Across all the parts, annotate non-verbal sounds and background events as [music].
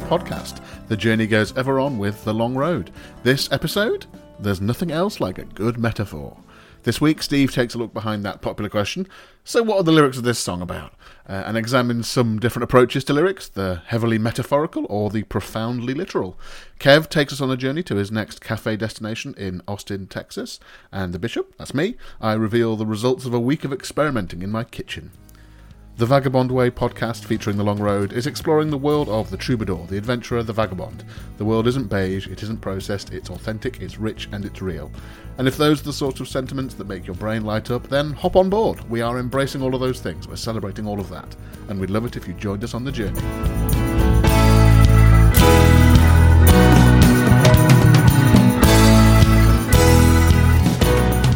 Podcast. The journey goes ever on with the long road. This episode, there's nothing else like a good metaphor. This week, Steve takes a look behind that popular question so, what are the lyrics of this song about? Uh, and examines some different approaches to lyrics the heavily metaphorical or the profoundly literal. Kev takes us on a journey to his next cafe destination in Austin, Texas. And the Bishop, that's me, I reveal the results of a week of experimenting in my kitchen. The Vagabond Way podcast featuring The Long Road is exploring the world of the troubadour, the adventurer, the vagabond. The world isn't beige, it isn't processed, it's authentic, it's rich, and it's real. And if those are the sorts of sentiments that make your brain light up, then hop on board. We are embracing all of those things, we're celebrating all of that, and we'd love it if you joined us on the journey.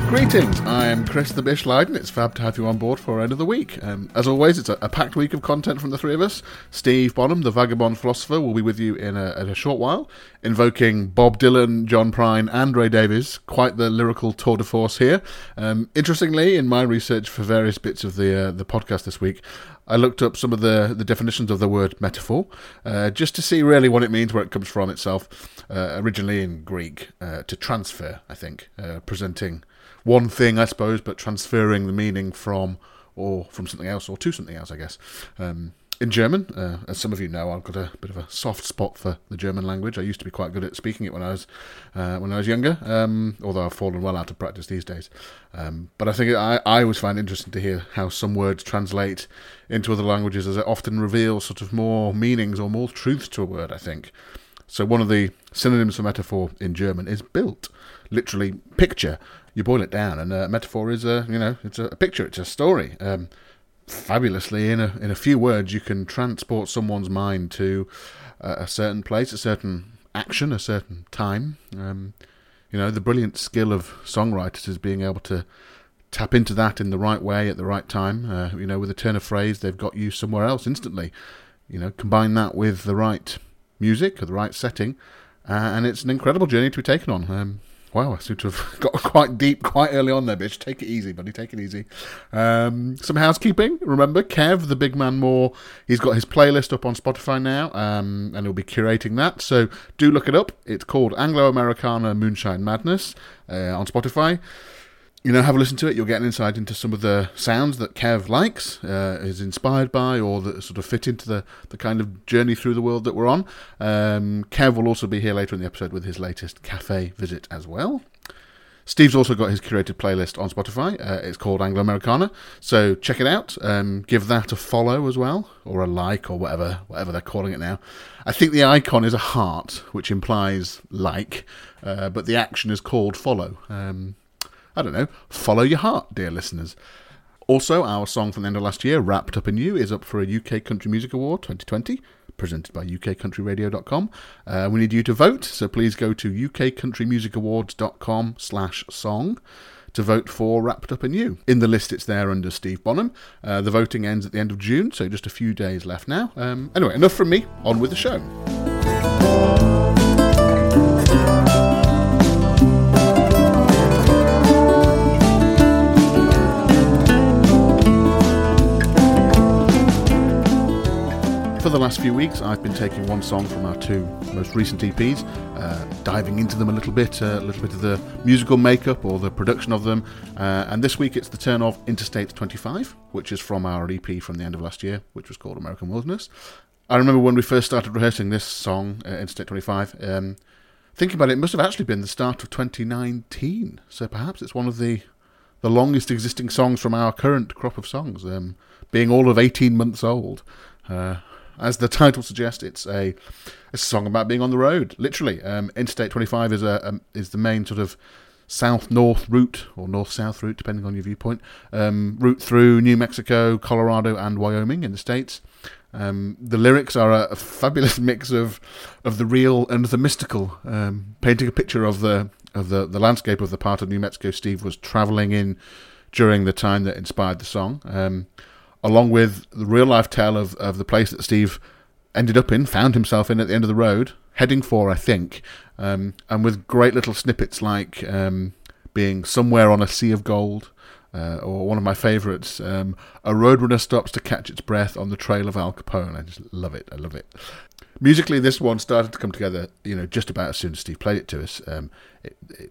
Greetings, I am Chris the Bish Leiden. It's fab to have you on board for another week. Um, as always, it's a, a, packed week of content from the three of us. Steve Bonham, the vagabond philosopher, will be with you in a, in a short while, invoking Bob Dylan, John Prine, and Ray Davies. Quite the lyrical tour de force here. Um, interestingly, in my research for various bits of the uh, the podcast this week, I looked up some of the, the definitions of the word metaphor, uh, just to see really what it means, where it comes from itself. Uh, originally in Greek, uh, to transfer, I think, uh, presenting one thing, I suppose, but transferring the meaning from or from something else or to something else, I guess. Um, in German, uh, as some of you know, I've got a bit of a soft spot for the German language. I used to be quite good at speaking it when I was uh, when I was younger, um, although I've fallen well out of practice these days. Um, but I think I, I always find interesting to hear how some words translate into other languages, as it often reveals sort of more meanings or more truth to a word. I think. So one of the synonyms for metaphor in German is Bild, literally picture you boil it down, and a metaphor is a you know it's a picture, it's a story. Um, fabulously, in a in a few words, you can transport someone's mind to a, a certain place, a certain action, a certain time. Um, you know, the brilliant skill of songwriters is being able to tap into that in the right way at the right time. Uh, you know, with a turn of phrase, they've got you somewhere else instantly. You know, combine that with the right music or the right setting, uh, and it's an incredible journey to be taken on. Um, Wow, I seem to have [laughs] got quite deep quite early on there, Bish. Take it easy, buddy. Take it easy. Um, some housekeeping. Remember, Kev, the big man more, he's got his playlist up on Spotify now, um, and he'll be curating that. So do look it up. It's called Anglo Americana Moonshine Madness uh, on Spotify you know, have a listen to it. You'll get an insight into some of the sounds that Kev likes, uh, is inspired by, or that sort of fit into the, the kind of journey through the world that we're on. Um, Kev will also be here later in the episode with his latest cafe visit as well. Steve's also got his curated playlist on Spotify. Uh, it's called Anglo Americana, so check it out. Um, give that a follow as well, or a like, or whatever whatever they're calling it now. I think the icon is a heart, which implies like, uh, but the action is called follow. Um, I don't know, follow your heart, dear listeners. Also, our song from the end of last year, Wrapped Up in You, is up for a UK Country Music Award 2020, presented by ukcountryradio.com. Uh, we need you to vote, so please go to ukcountrymusicawards.com slash song to vote for Wrapped Up in You. In the list, it's there under Steve Bonham. Uh, the voting ends at the end of June, so just a few days left now. Um, anyway, enough from me. On with the show. For the last few weeks, I've been taking one song from our two most recent EPs, uh, diving into them a little bit, uh, a little bit of the musical makeup or the production of them. Uh, and this week it's the turn of Interstate 25, which is from our EP from the end of last year, which was called American Wilderness. I remember when we first started rehearsing this song, uh, Interstate 25, um, thinking about it, it must have actually been the start of 2019. So perhaps it's one of the the longest existing songs from our current crop of songs, um, being all of 18 months old. Uh, as the title suggests, it's a, a song about being on the road. Literally, um, Interstate 25 is a um, is the main sort of south-north route or north-south route, depending on your viewpoint, um, route through New Mexico, Colorado, and Wyoming in the states. Um, the lyrics are a, a, fabulous [laughs] mix of of the real and the mystical, um, painting a picture of the of the, the landscape of the part of New Mexico Steve was traveling in during the time that inspired the song. Um, along with the real life tale of, of the place that Steve ended up in, found himself in at the end of the road, heading for, I think, um, and with great little snippets like um, being somewhere on a sea of gold, uh, or one of my favourites, um, a roadrunner stops to catch its breath on the trail of Al Capone. I just love it. I love it. musically, this one started to come together, you know, just about as soon as Steve played it to us. Um, it, it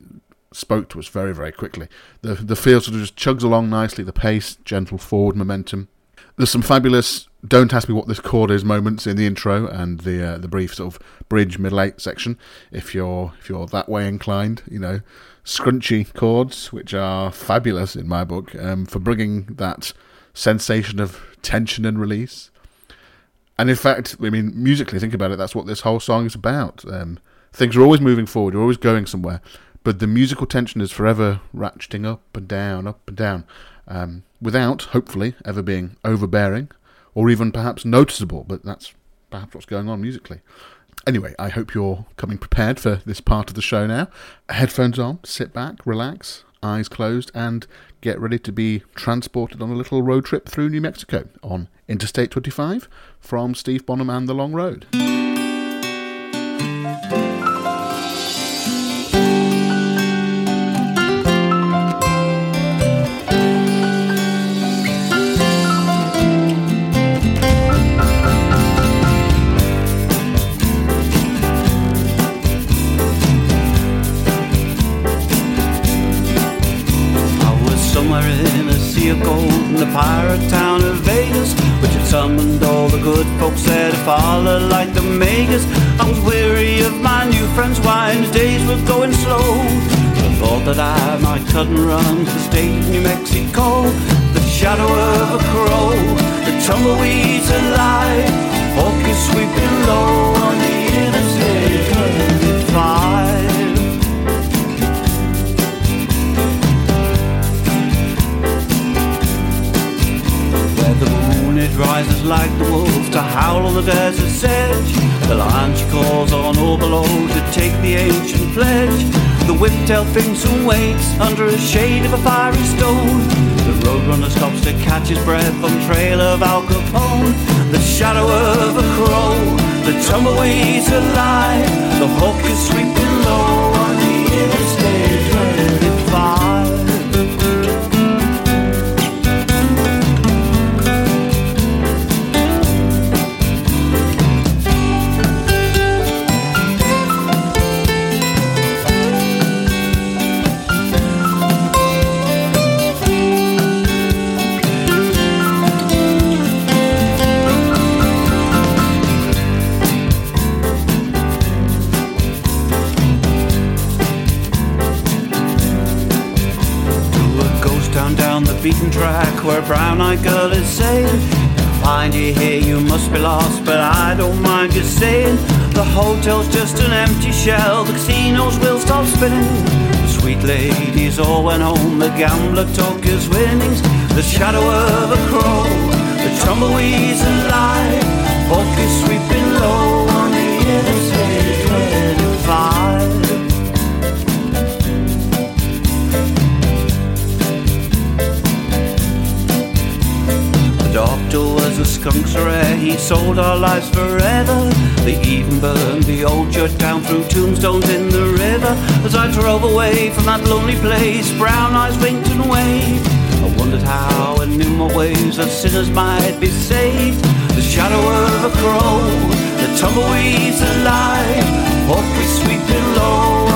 spoke to us very, very quickly. The the feel sort of just chugs along nicely. The pace, gentle forward momentum. There's some fabulous "Don't ask me what this chord is" moments in the intro and the uh, the brief sort of bridge middle eight section. If you're if you're that way inclined, you know, scrunchy chords which are fabulous in my book um, for bringing that sensation of tension and release. And in fact, I mean, musically, think about it. That's what this whole song is about. Um, things are always moving forward. You're always going somewhere but the musical tension is forever ratcheting up and down, up and down, um, without, hopefully, ever being overbearing or even perhaps noticeable, but that's perhaps what's going on musically. Anyway, I hope you're coming prepared for this part of the show now. Headphones on, sit back, relax, eyes closed, and get ready to be transported on a little road trip through New Mexico on Interstate 25 from Steve Bonham and the Long Road. Roadrunner stops to catch his breath on trail of Al Capone. The shadow of a crow, the tumbleweeds alive. The hawk is sweeping low track where a brown-eyed girl is saying Find you here, you must be lost, but I don't mind you saying The hotel's just an empty shell, the casinos will stop spinning. The sweet ladies all went home, the gambler took his winnings The shadow of a crow, the tumbleweeds alive Focus sweeping low on the interstate 25 a rare, he sold our lives forever. They even burned the old church down through tombstones in the river. As I drove away from that lonely place, brown eyes winked and waved. I wondered how in my ways that sinners might be saved. The shadow of a crow, the tumbleweeds alive, hope we sweeping low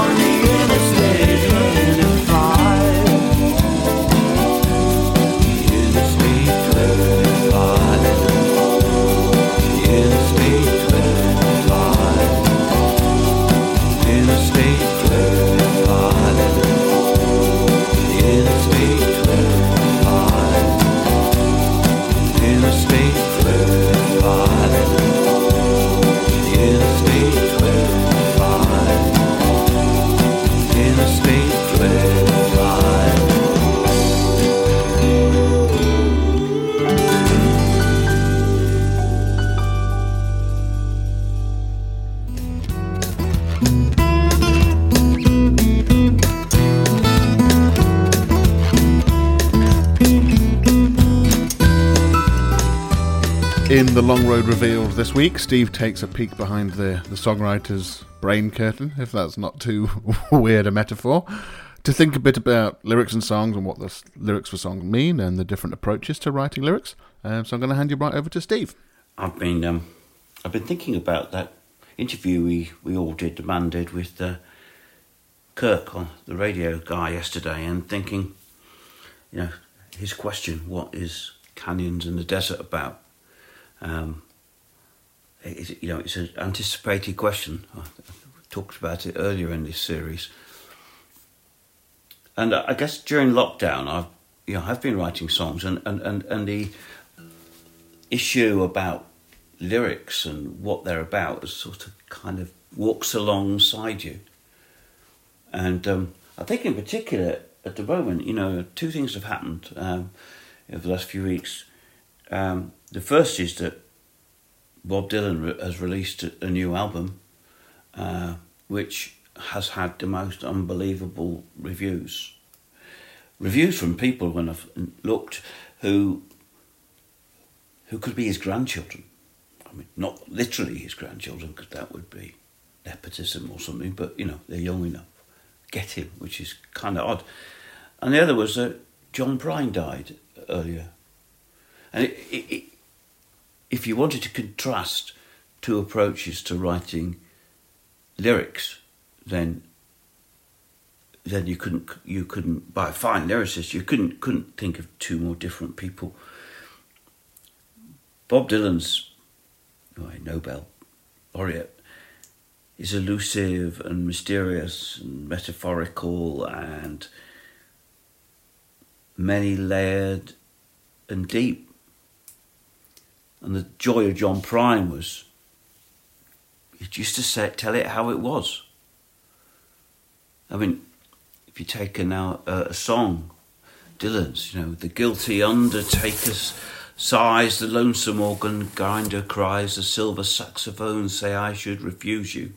In the Long Road Revealed this week, Steve takes a peek behind the, the songwriter's brain curtain, if that's not too [laughs] weird a metaphor, to think a bit about lyrics and songs and what the lyrics for songs mean and the different approaches to writing lyrics. Um, so I'm going to hand you right over to Steve. I've been um, I've been thinking about that interview we, we all did, the man did, with uh, Kirk, on the radio guy yesterday, and thinking, you know, his question, what is canyons and the desert about? Um, it, you know, it's an anticipated question. I talked about it earlier in this series. And I guess during lockdown, I've you know I've been writing songs, and, and, and, and the issue about lyrics and what they're about is sort of kind of walks alongside you. And um, I think, in particular, at the moment, you know, two things have happened um, over the last few weeks. Um, the first is that Bob Dylan has released a, new album, uh, which has had the most unbelievable reviews. Reviews from people when I've looked who who could be his grandchildren. I mean, not literally his grandchildren, because that would be nepotism or something. But you know, they're young enough. Get him, which is kind of odd. And the other was that John Prine died earlier, and it, it, if you wanted to contrast two approaches to writing lyrics, then then you couldn't you couldn't by a fine lyricist you couldn't couldn't think of two more different people. Bob Dylan's oh, Nobel laureate is elusive and mysterious and metaphorical and many layered and deep. And the joy of John Prine was he used to say, tell it how it was. I mean, if you take a now a song, Dylan's, you know, the guilty undertakers sighs, the lonesome organ grinder cries, the silver saxophone say I should refuse you.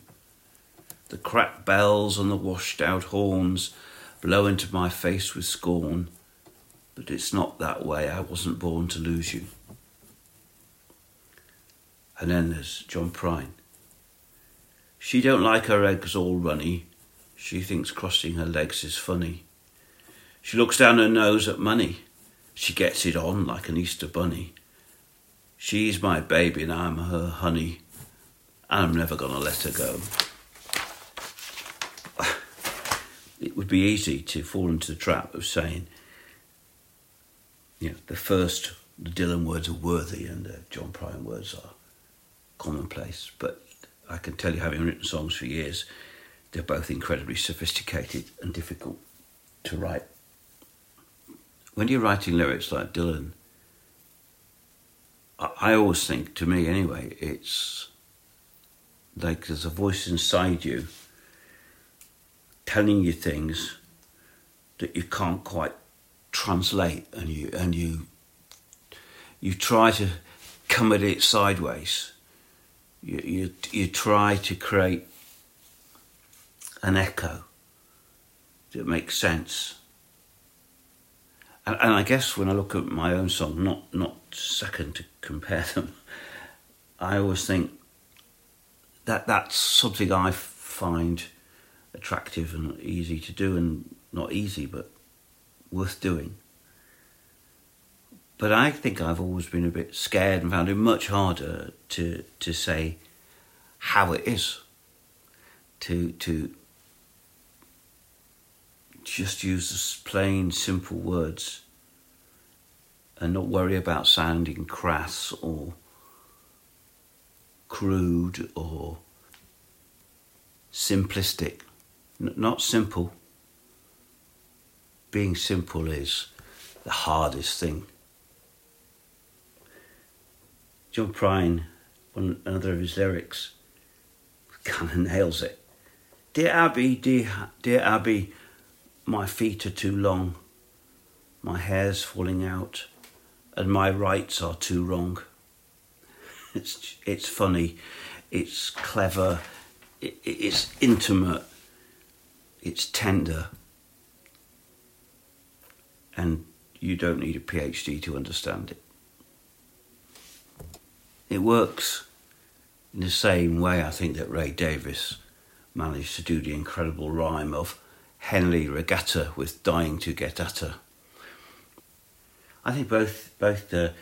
The cracked bells and the washed out horns blow into my face with scorn, but it's not that way. I wasn't born to lose you. And then there's John Prine. She don't like her eggs all runny. She thinks crossing her legs is funny. She looks down her nose at money. She gets it on like an Easter bunny. She's my baby and I'm her honey. And I'm never gonna let her go. [sighs] It would be easy to fall into the trap of saying, you know, the first, the Dylan words are worthy and the John Prine words are commonplace. But I can tell you, having written songs for years, they're both incredibly sophisticated and difficult to write. When you're writing lyrics like Dylan, I always think, to me anyway, it's like there's a voice inside you telling you things that you can't quite translate, and you and you you try to come at it sideways you, you, you try to create an echo that makes sense. And, and I guess when I look at my own song, not, not second to compare [laughs] them, I always think that that's something I find attractive and easy to do, and not easy, but worth doing. But I think I've always been a bit scared and found it much harder to to say how it is. To to just use plain, simple words and not worry about sounding crass or crude or simplistic. N- not simple. Being simple is the hardest thing. John Prine, one another of his lyrics, kind of nails it. Dear Abby, dear, dear Abby, my feet are too long, my hair's falling out, and my rights are too wrong. [laughs] It's, it's funny, it's clever, it, it's intimate, it's tender, and you don't need a PhD to understand it. It works in the same way, I think, that Ray Davies managed to do the incredible rhyme of Henley Regatta with Dying to Get at her. I think both both the,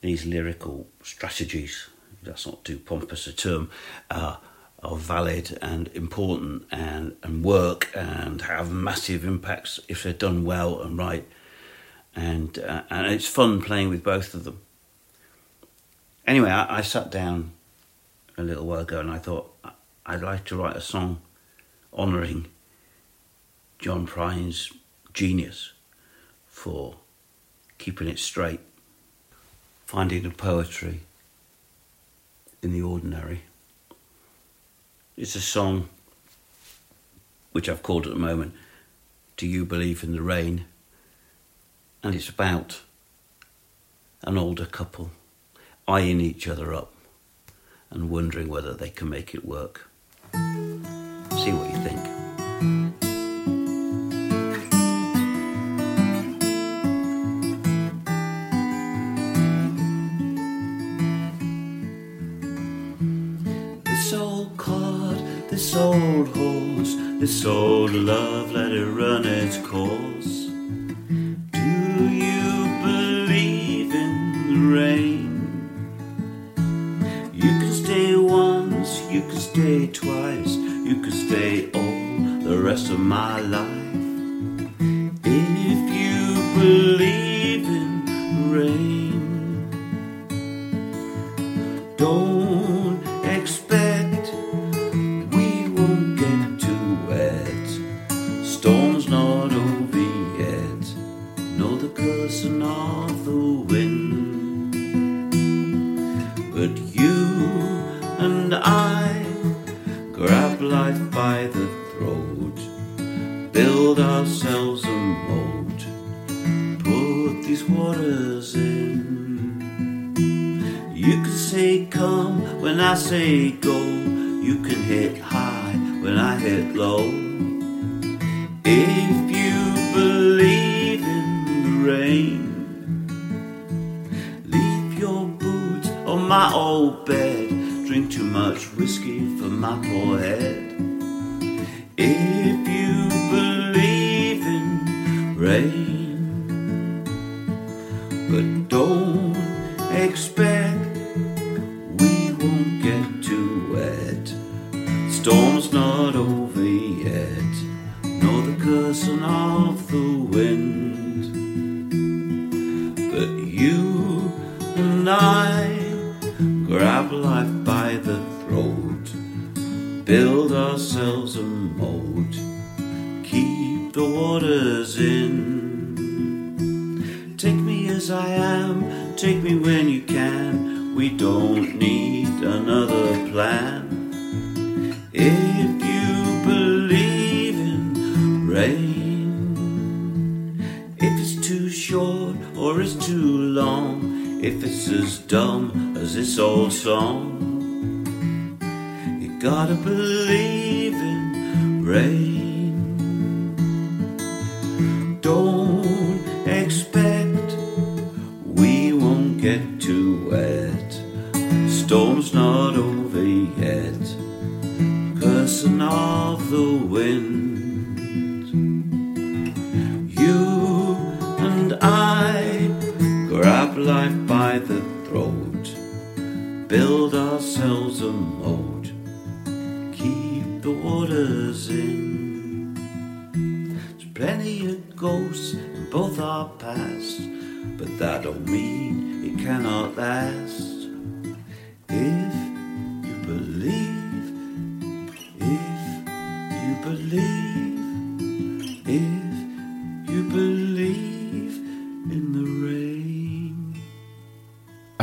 these lyrical strategies, that's not too pompous a term, uh, are valid and important and, and work and have massive impacts if they're done well and right. And, uh, and it's fun playing with both of them. Anyway, I, I sat down a little while ago and I thought I'd like to write a song honouring John Prine's genius for keeping it straight, finding the poetry in the ordinary. It's a song which I've called at the moment Do You Believe in the Rain? And it's about an older couple eyeing each other up and wondering whether they can make it work. See what you think. This old cart, this old horse, this old love, let it run its course. You can hit high when I hit low. If you believe in the rain, Leave your boots on my old bed. Drink too much whiskey for my poor head. If gotta believe in rain.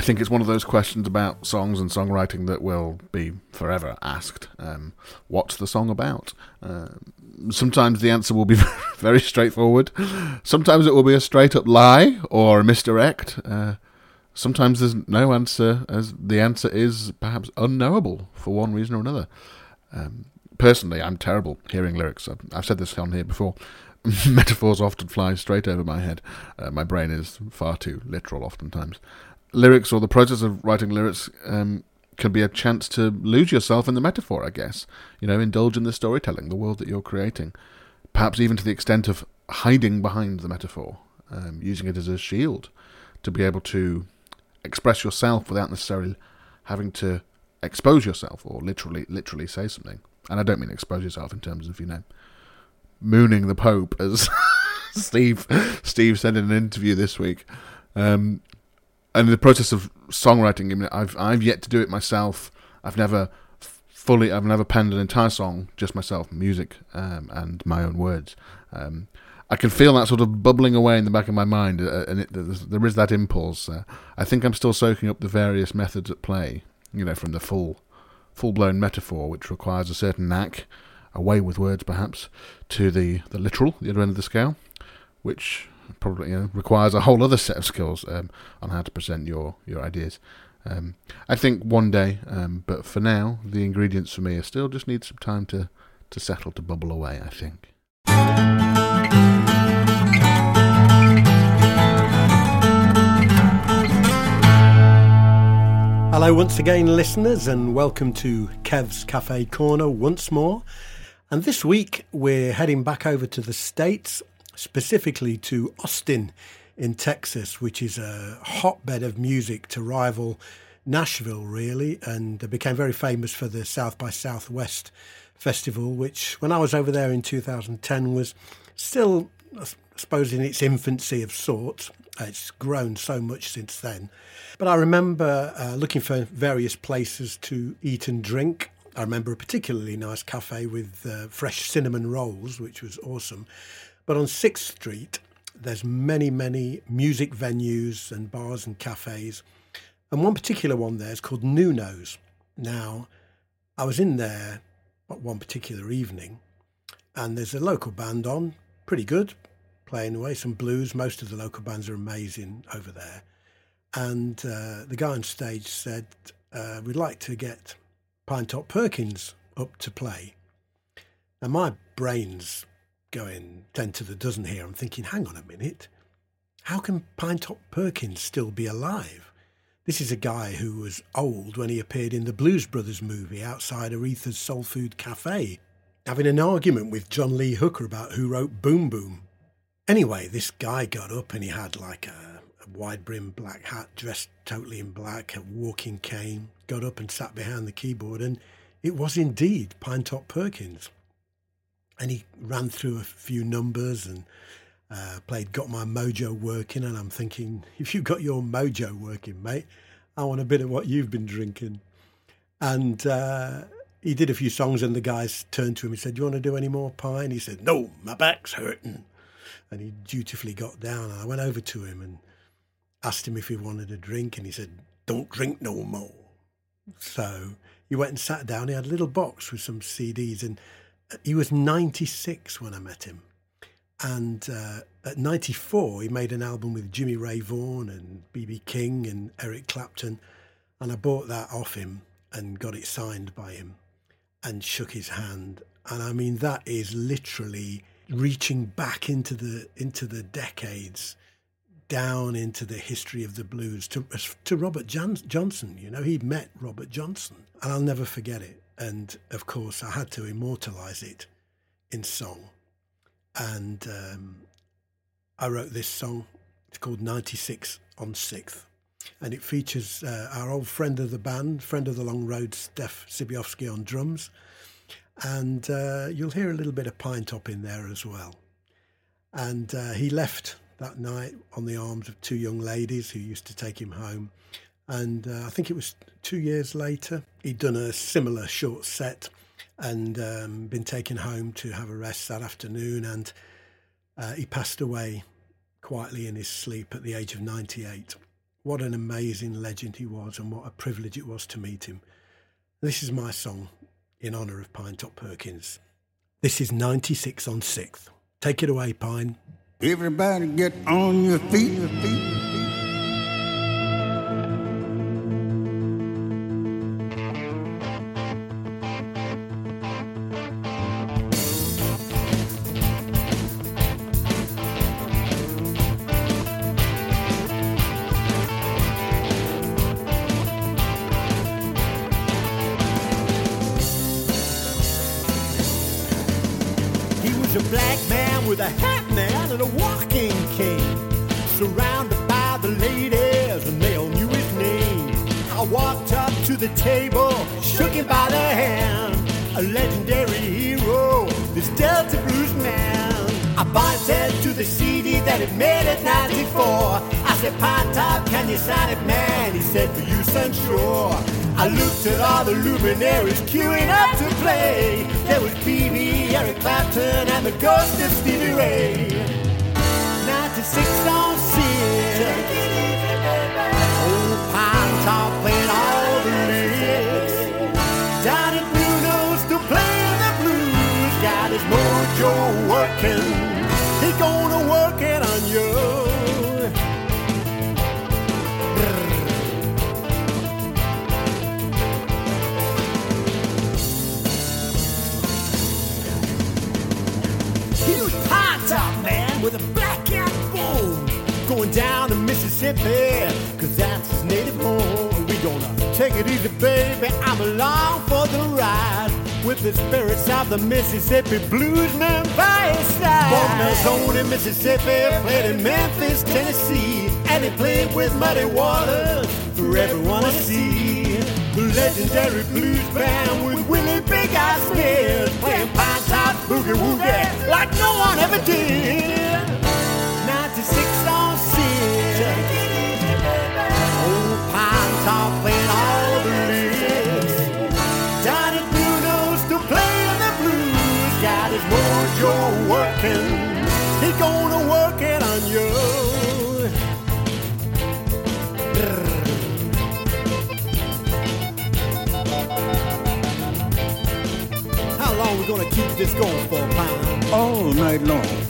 I think it's one of those questions about songs and songwriting that will be forever asked. Um, what's the song about? Um sometimes the answer will be [laughs] very straightforward. Sometimes it will be a straight up lie or a misdirect. Uh, sometimes there's no answer, as the answer is perhaps unknowable for one reason or another. Um, personally, I'm terrible hearing lyrics. I've, I've said this on here before. [laughs] Metaphors often fly straight over my head. Uh, my brain is far too literal, oftentimes. Lyrics or the process of writing lyrics um, can be a chance to lose yourself in the metaphor, I guess. You know, indulge in the storytelling, the world that you're creating. Perhaps even to the extent of hiding behind the metaphor, um, using it as a shield to be able to express yourself without necessarily having to expose yourself or literally literally say something. And I don't mean expose yourself in terms of you know mooning the Pope as [laughs] Steve Steve said in an interview this week. Um, and in the process of songwriting, I mean, I've I've yet to do it myself. I've never fully, I've never penned an entire song just myself, music um, and my own words. Um, I can feel that sort of bubbling away in the back of my mind, uh, and it, there is that impulse. Uh, I think I'm still soaking up the various methods at play. You know, from the full, full-blown metaphor, which requires a certain knack, a way with words, perhaps, to the the literal, the other end of the scale, which probably you know, requires a whole other set of skills um, on how to present your your ideas. Um, I think one day, um, but for now, the ingredients for me are still just need some time to to settle to bubble away. I think. Hello, once again, listeners, and welcome to Kev's Cafe Corner once more. And this week, we're heading back over to the States specifically to Austin in Texas, which is a hotbed of music to rival Nashville, really, and became very famous for the South by Southwest festival, which, when I was over there in 2010, was still, I suppose, in its infancy of sorts. It's grown so much since then. But I remember uh, looking for various places to eat and drink. I remember a particularly nice cafe with uh, fresh cinnamon rolls, which was awesome. But on 6th Street, there's many, many music venues and bars and cafes. And one particular one there is called Nuno's. Now, I was in there one particular evening, and there's a local band on, pretty good, playing away some blues. Most of the local bands are amazing over there. And uh, the guy on stage said, uh, We'd like to get Pinetop Perkins up to play. Now, my brain's going 10 to the dozen here. I'm thinking, hang on a minute. How can Pinetop Perkins still be alive? This is a guy who was old when he appeared in the Blues Brothers movie outside Aretha's Soul Food Cafe, having an argument with John Lee Hooker about who wrote Boom Boom. Anyway, this guy got up and he had like a, a wide brimmed black hat, dressed totally in black, a walking cane, got up and sat behind the keyboard, and it was indeed Pinetop Perkins and he ran through a few numbers and uh, played Got My Mojo Working. And I'm thinking, [laughs] if you've got your mojo working, mate, I want a bit of what you've been drinking. And uh, he did a few songs, and the guys turned to him and said, Do you want to do any more pie? And he said, No, my back's hurting. And he dutifully got down. And I went over to him and asked him if he wanted a drink. And he said, Don't drink no more. So he went and sat down. He had a little box with some CDs. And he was 96 when I met him. And uh, at 94, he made an album with Jimmy Ray Vaughan and B.B. King and Eric Clapton. And I bought that off him and got it signed by him and shook his hand. And I mean, that is literally reaching back into the into the decades, down into the history of the blues to to Robert Johnson. You know, he met Robert Johnson, and I'll never forget it and of course I had to immortalize it in song. And um, I wrote this song. It's called 96 on 6th. And it features uh, our old friend of the band, friend of the long road, Steph Sibiowski on drums. And uh, you'll hear a little bit of Pine Top in there as well. And uh, he left that night on the arms of two young ladies who used to take him home. And uh, I think it was two years later, he'd done a similar short set and um, been taken home to have a rest that afternoon. And uh, he passed away quietly in his sleep at the age of 98. What an amazing legend he was, and what a privilege it was to meet him. This is my song in honour of Pine Top Perkins. This is 96 on 6th. Take it away, Pine. Everybody get on your feet. Your feet. with a hat man and a walking cane. Surrounded by the ladies, and they all knew his name. I walked up to the table, shook him by the hand. A legendary hero, this Delta Blues man. I bounced to the CD that it made at 94. I said, Pine Top, can you sign it, man? He said, for you, son, sure. I looked at all the luminaries queuing up to play. There was BB Eric Clapton, and the ghost of Stevie Ray. 96 on 6. Old Pine Top playing all the licks. Down at Nuno's still playing the blues. Got his mojo working. He gonna work easy, baby. I'm along for the ride. With the spirits of the Mississippi bluesman by his side. Born in Mississippi, played in Memphis, Tennessee. And he played with Muddy Waters for everyone to see. The legendary blues band with Willie Big Eye Smith playing pine top boogie woogie like no one ever did. 96 on 6. Old pine top mojo working. He gonna work it on you. How long we gonna keep this going for, Pine? All night long.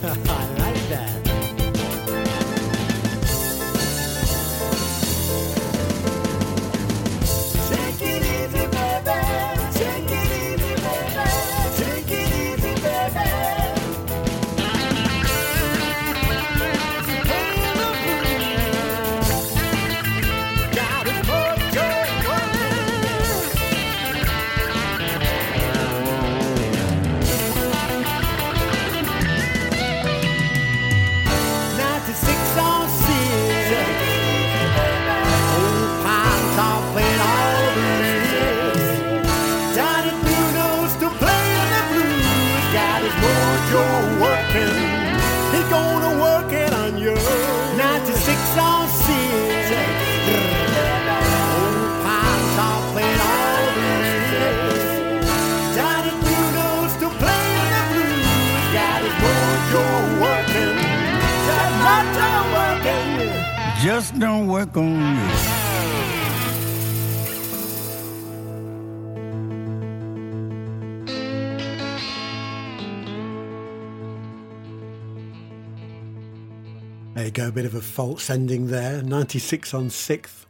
There you go, a bit of a false ending there. 96 on 6th.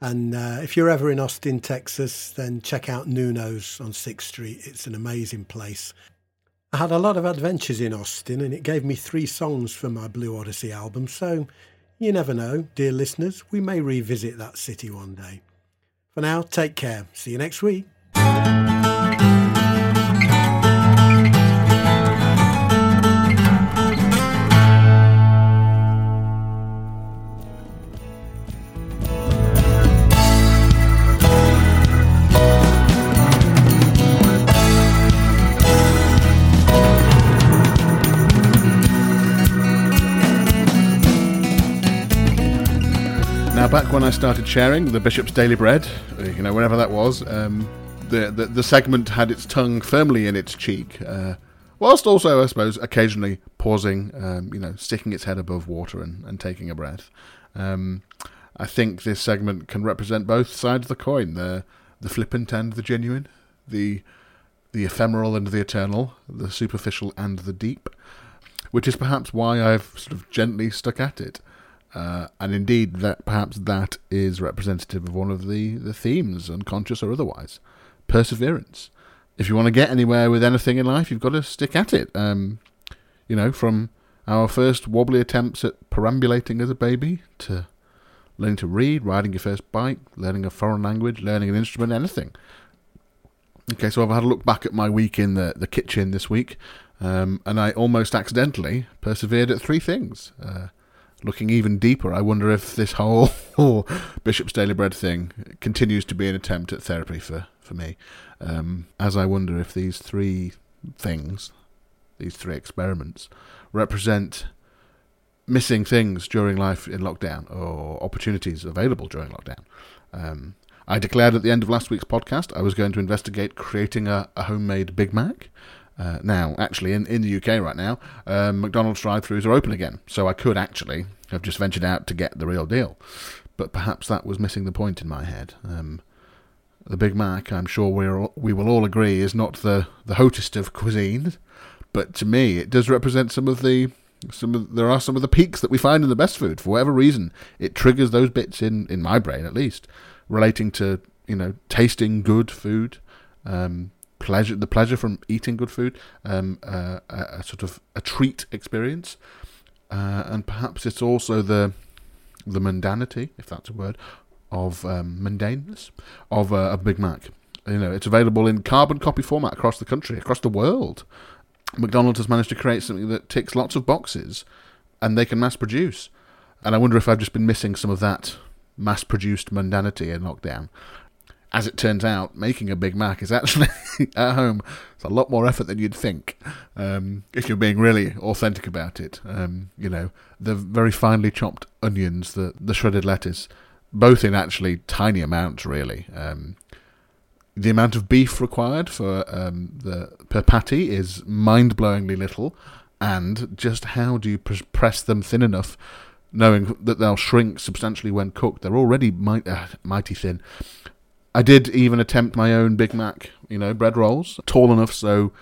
And uh, if you're ever in Austin, Texas, then check out Nuno's on 6th Street. It's an amazing place. I had a lot of adventures in Austin and it gave me three songs for my Blue Odyssey album. So you never know, dear listeners, we may revisit that city one day. For now, take care. See you next week. Back when I started sharing the Bishop's Daily Bread, uh, you know, whenever that was, um, the, the the segment had its tongue firmly in its cheek, uh, whilst also, I suppose, occasionally pausing, um, you know, sticking its head above water and, and taking a breath. Um, I think this segment can represent both sides of the coin: the the flippant and the genuine, the the ephemeral and the eternal, the superficial and the deep, which is perhaps why I've sort of gently stuck at it. Uh, and indeed, that perhaps that is representative of one of the, the themes, unconscious or otherwise. Perseverance. If you want to get anywhere with anything in life, you've got to stick at it. Um, you know, from our first wobbly attempts at perambulating as a baby to learning to read, riding your first bike, learning a foreign language, learning an instrument, anything. Okay, so I've had a look back at my week in the, the kitchen this week, um, and I almost accidentally persevered at three things. Uh, looking even deeper, I wonder if this whole [laughs] Bishop's Daily Bread thing continues to be an attempt at therapy for, for me. Um, as I wonder if these three things, these three experiments, represent missing things during life in lockdown or opportunities available during lockdown. Um, I declared at the end of last week's podcast I was going to investigate creating a, a homemade Big Mac. Uh, now, actually, in, in the UK right now, um, McDonald's drive-throughs are open again, so I could actually have just ventured out to get the real deal. But perhaps that was missing the point in my head. Um, the Big Mac, I'm sure we're, we will all agree, is not the, the hottest of cuisines, but to me, it does represent some of the some of, there are some of the peaks that we find in the best food. For whatever reason, it triggers those bits in, in my brain, at least, relating to you know tasting good food, um, pleasure, the pleasure from eating good food, um, uh, a, a, sort of a treat experience, uh, and perhaps it's also the the mundanity, if that's a word, of um, mundaneness of uh, a Big Mac. You know, it's available in carbon copy format across the country, across the world. McDonald's has managed to create something that ticks lots of boxes, and they can mass produce. And I wonder if I've just been missing some of that mass produced mundanity in lockdown. As it turns out, making a Big Mac is actually [laughs] at home. It's a lot more effort than you'd think um, if you're being really authentic about it. Um, you know, the very finely chopped onions, the, the shredded lettuce, both in actually tiny amounts, really. Um, the amount of beef required for um, the per patty is mind-blowingly little, and just how do you press them thin enough, knowing that they'll shrink substantially when cooked? They're already uh, mighty thin. I did even attempt my own Big Mac, you know, bread rolls, tall enough so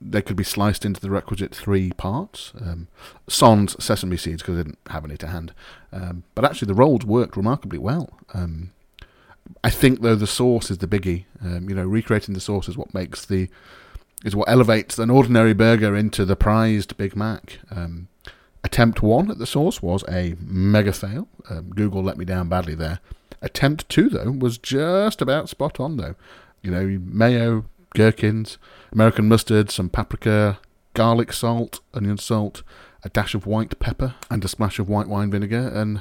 they could be sliced into the requisite three parts. Um, sans sesame seeds because I didn't have any to hand. Um, but actually, the rolls worked remarkably well. Um, I think though the sauce is the biggie. Um, you know, recreating the sauce is what makes the is what elevates an ordinary burger into the prized Big Mac. Um, attempt one at the sauce was a mega fail. Um, Google let me down badly there. Attempt two though was just about spot on though. You know, mayo, gherkins, American mustard, some paprika, garlic salt, onion salt, a dash of white pepper, and a splash of white wine vinegar, and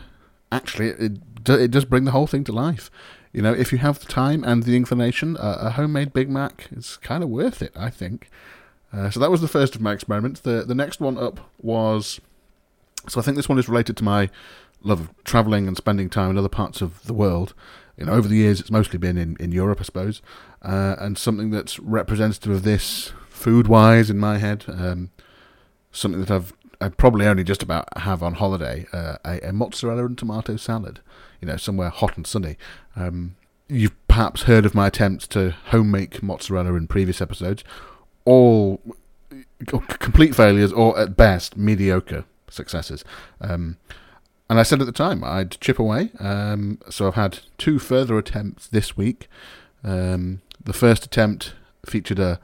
actually it it does bring the whole thing to life. You know, if you have the time and the inclination, uh, a homemade Big Mac is kind of worth it, I think. Uh, so that was the first of my experiments. The the next one up was, so I think this one is related to my love of travelling and spending time in other parts of the world. You know, over the years, it's mostly been in, in Europe, I suppose, uh, and something that's representative of this food-wise in my head. Um, something that I've I probably only just about have on holiday uh, a, a, mozzarella and tomato salad, you know, somewhere hot and sunny. Um, you've perhaps heard of my attempts to home make mozzarella in previous episodes, all complete failures or at best mediocre successes. Um, and I said at the time I'd chip away. Um, so I've had two further attempts this week. Um, the first attempt featured a,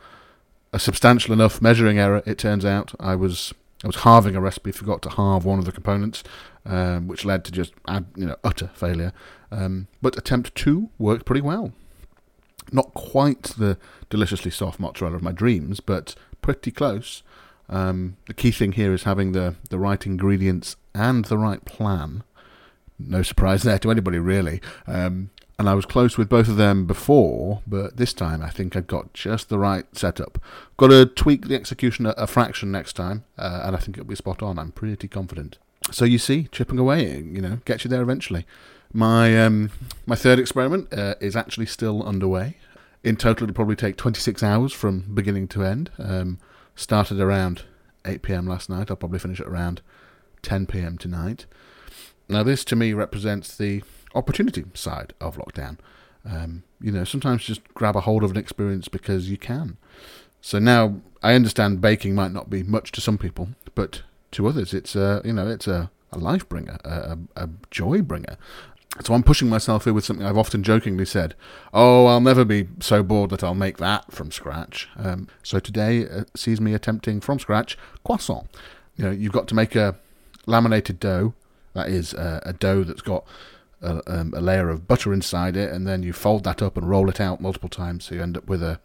a substantial enough measuring error. It turns out I was I was halving a recipe, forgot to halve one of the components, um, which led to just you know utter failure. Um, but attempt two worked pretty well. Not quite the deliciously soft mozzarella of my dreams, but pretty close. Um, the key thing here is having the, the right ingredients and the right plan. No surprise [laughs] there to anybody, really. Um, and I was close with both of them before, but this time I think I've got just the right setup. Got to tweak the execution a, a fraction next time, uh, and I think it'll be spot on. I'm pretty confident. So you see, chipping away, you know, gets you there eventually. My um, my third experiment uh, is actually still underway. In total, it'll probably take 26 hours from beginning to end. Um, started around 8 p.m. last night. I'll probably finish at around 10 p.m. tonight. Now, this to me represents the opportunity side of lockdown. Um, you know, sometimes just grab a hold of an experience because you can. So now I understand baking might not be much to some people, but to others, it's a you know it's a, a life bringer, a, a, joy bringer. So I'm pushing myself here with something I've often jokingly said, "Oh, I'll never be so bored that I'll make that from scratch." Um, so today uh, sees me attempting from scratch croissant. You know, you've got to make a laminated dough. That is uh, a dough that's got a, um, a layer of butter inside it, and then you fold that up and roll it out multiple times, so you end up with a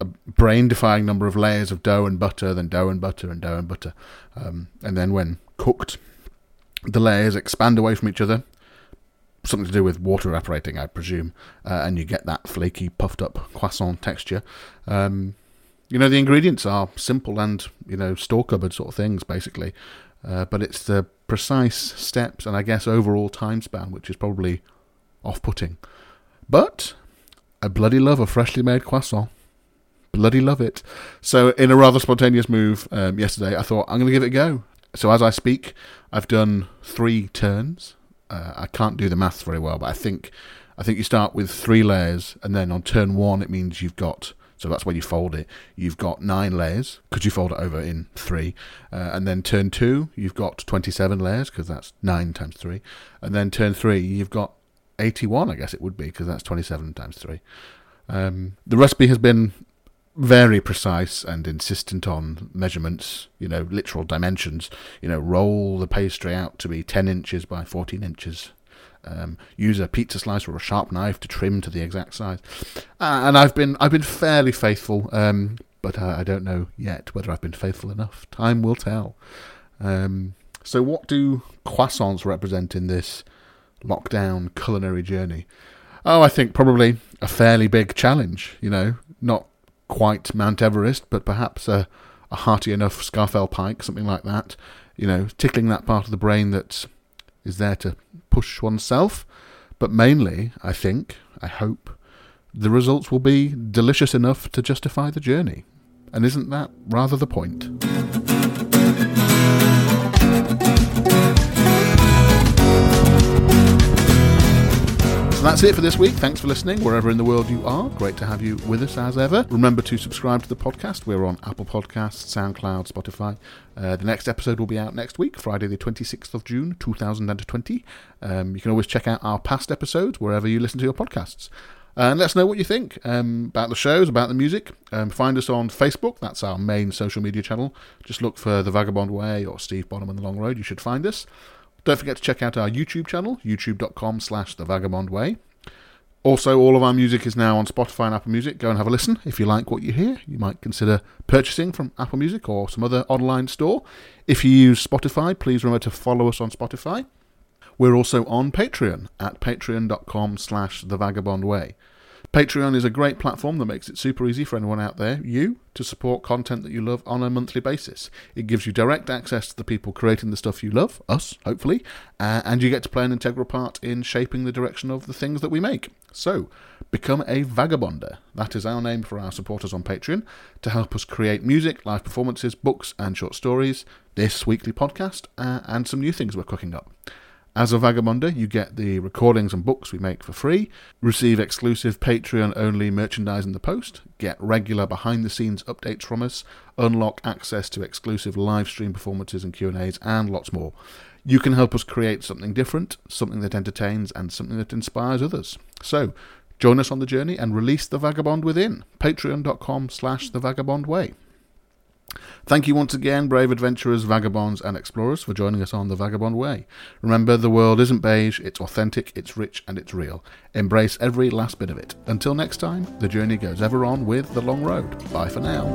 a brain-defying number of layers of dough and butter, then dough and butter and dough and butter, um, and then when cooked, the layers expand away from each other. Something to do with water evaporating, I presume, uh, and you get that flaky, puffed up croissant texture. Um, you know, the ingredients are simple and, you know, store cupboard sort of things, basically. Uh, but it's the precise steps and I guess overall time span which is probably off putting. But I bloody love a freshly made croissant. Bloody love it. So, in a rather spontaneous move um, yesterday, I thought I'm going to give it a go. So, as I speak, I've done three turns. Uh, I can't do the maths very well, but I think I think you start with three layers, and then on turn one, it means you've got so that's when you fold it. You've got nine layers because you fold it over in three. Uh, and then turn two, you've got 27 layers because that's nine times three. And then turn three, you've got 81, I guess it would be because that's 27 times three. Um, the recipe has been very precise and insistent on measurements, you know, literal dimensions. You know, roll the pastry out to be 10 inches by 14 inches um, use a pizza slicer or a sharp knife to trim to the exact size. Uh, and I've been I've been fairly faithful, um, but uh, I don't know yet whether I've been faithful enough. Time will tell. Um, so, what do croissants represent in this lockdown culinary journey? Oh, I think probably a fairly big challenge. You know, not quite Mount Everest, but perhaps a, a hearty enough Scafell Pike, something like that. You know, tickling that part of the brain that's there to push oneself. But mainly, I think, I hope, the results will be delicious enough to justify the journey. And isn't that rather the point? So that's it for this week. Thanks for listening, wherever in the world you are. Great to have you with us as ever. Remember to subscribe to the podcast. We're on Apple Podcasts, SoundCloud, Spotify. Uh, the next episode will be out next week, Friday, the 26th of June, 2020. Um, you can always check out our past episodes wherever you listen to your podcasts. And let us know what you think um, about the shows, about the music. Um, find us on Facebook. That's our main social media channel. Just look for The Vagabond Way or Steve Bonham and The Long Road. You should find us. Don't forget to check out our YouTube channel, youtube.com slash The Vagabond Way. Also, all of our music is now on Spotify and Apple Music. Go and have a listen. If you like what you hear, you might consider purchasing from Apple Music or some other online store. If you use Spotify, please remember to follow us on Spotify. We're also on Patreon at patreon.com slash the vagabond way. Patreon is a great platform that makes it super easy for anyone out there, you, to support content that you love on a monthly basis. It gives you direct access to the people creating the stuff you love, us, hopefully, uh, and you get to play an integral part in shaping the direction of the things that we make. So, become a vagabonder. That is our name for our supporters on Patreon to help us create music, live performances, books, and short stories, this weekly podcast, uh, and some new things we're cooking up. As a Vagabonder, you get the recordings and books we make for free, receive exclusive Patreon only merchandise in the post, get regular behind the scenes updates from us, unlock access to exclusive live stream performances and Q&As and lots more. You can help us create something different, something that entertains and something that inspires others. So, join us on the journey and release the vagabond within. patreon.com slash the vagabond way. Thank you once again, brave adventurers, vagabonds, and explorers, for joining us on The Vagabond Way. Remember, the world isn't beige, it's authentic, it's rich, and it's real. Embrace every last bit of it. Until next time, the journey goes ever on with The Long Road. Bye for now.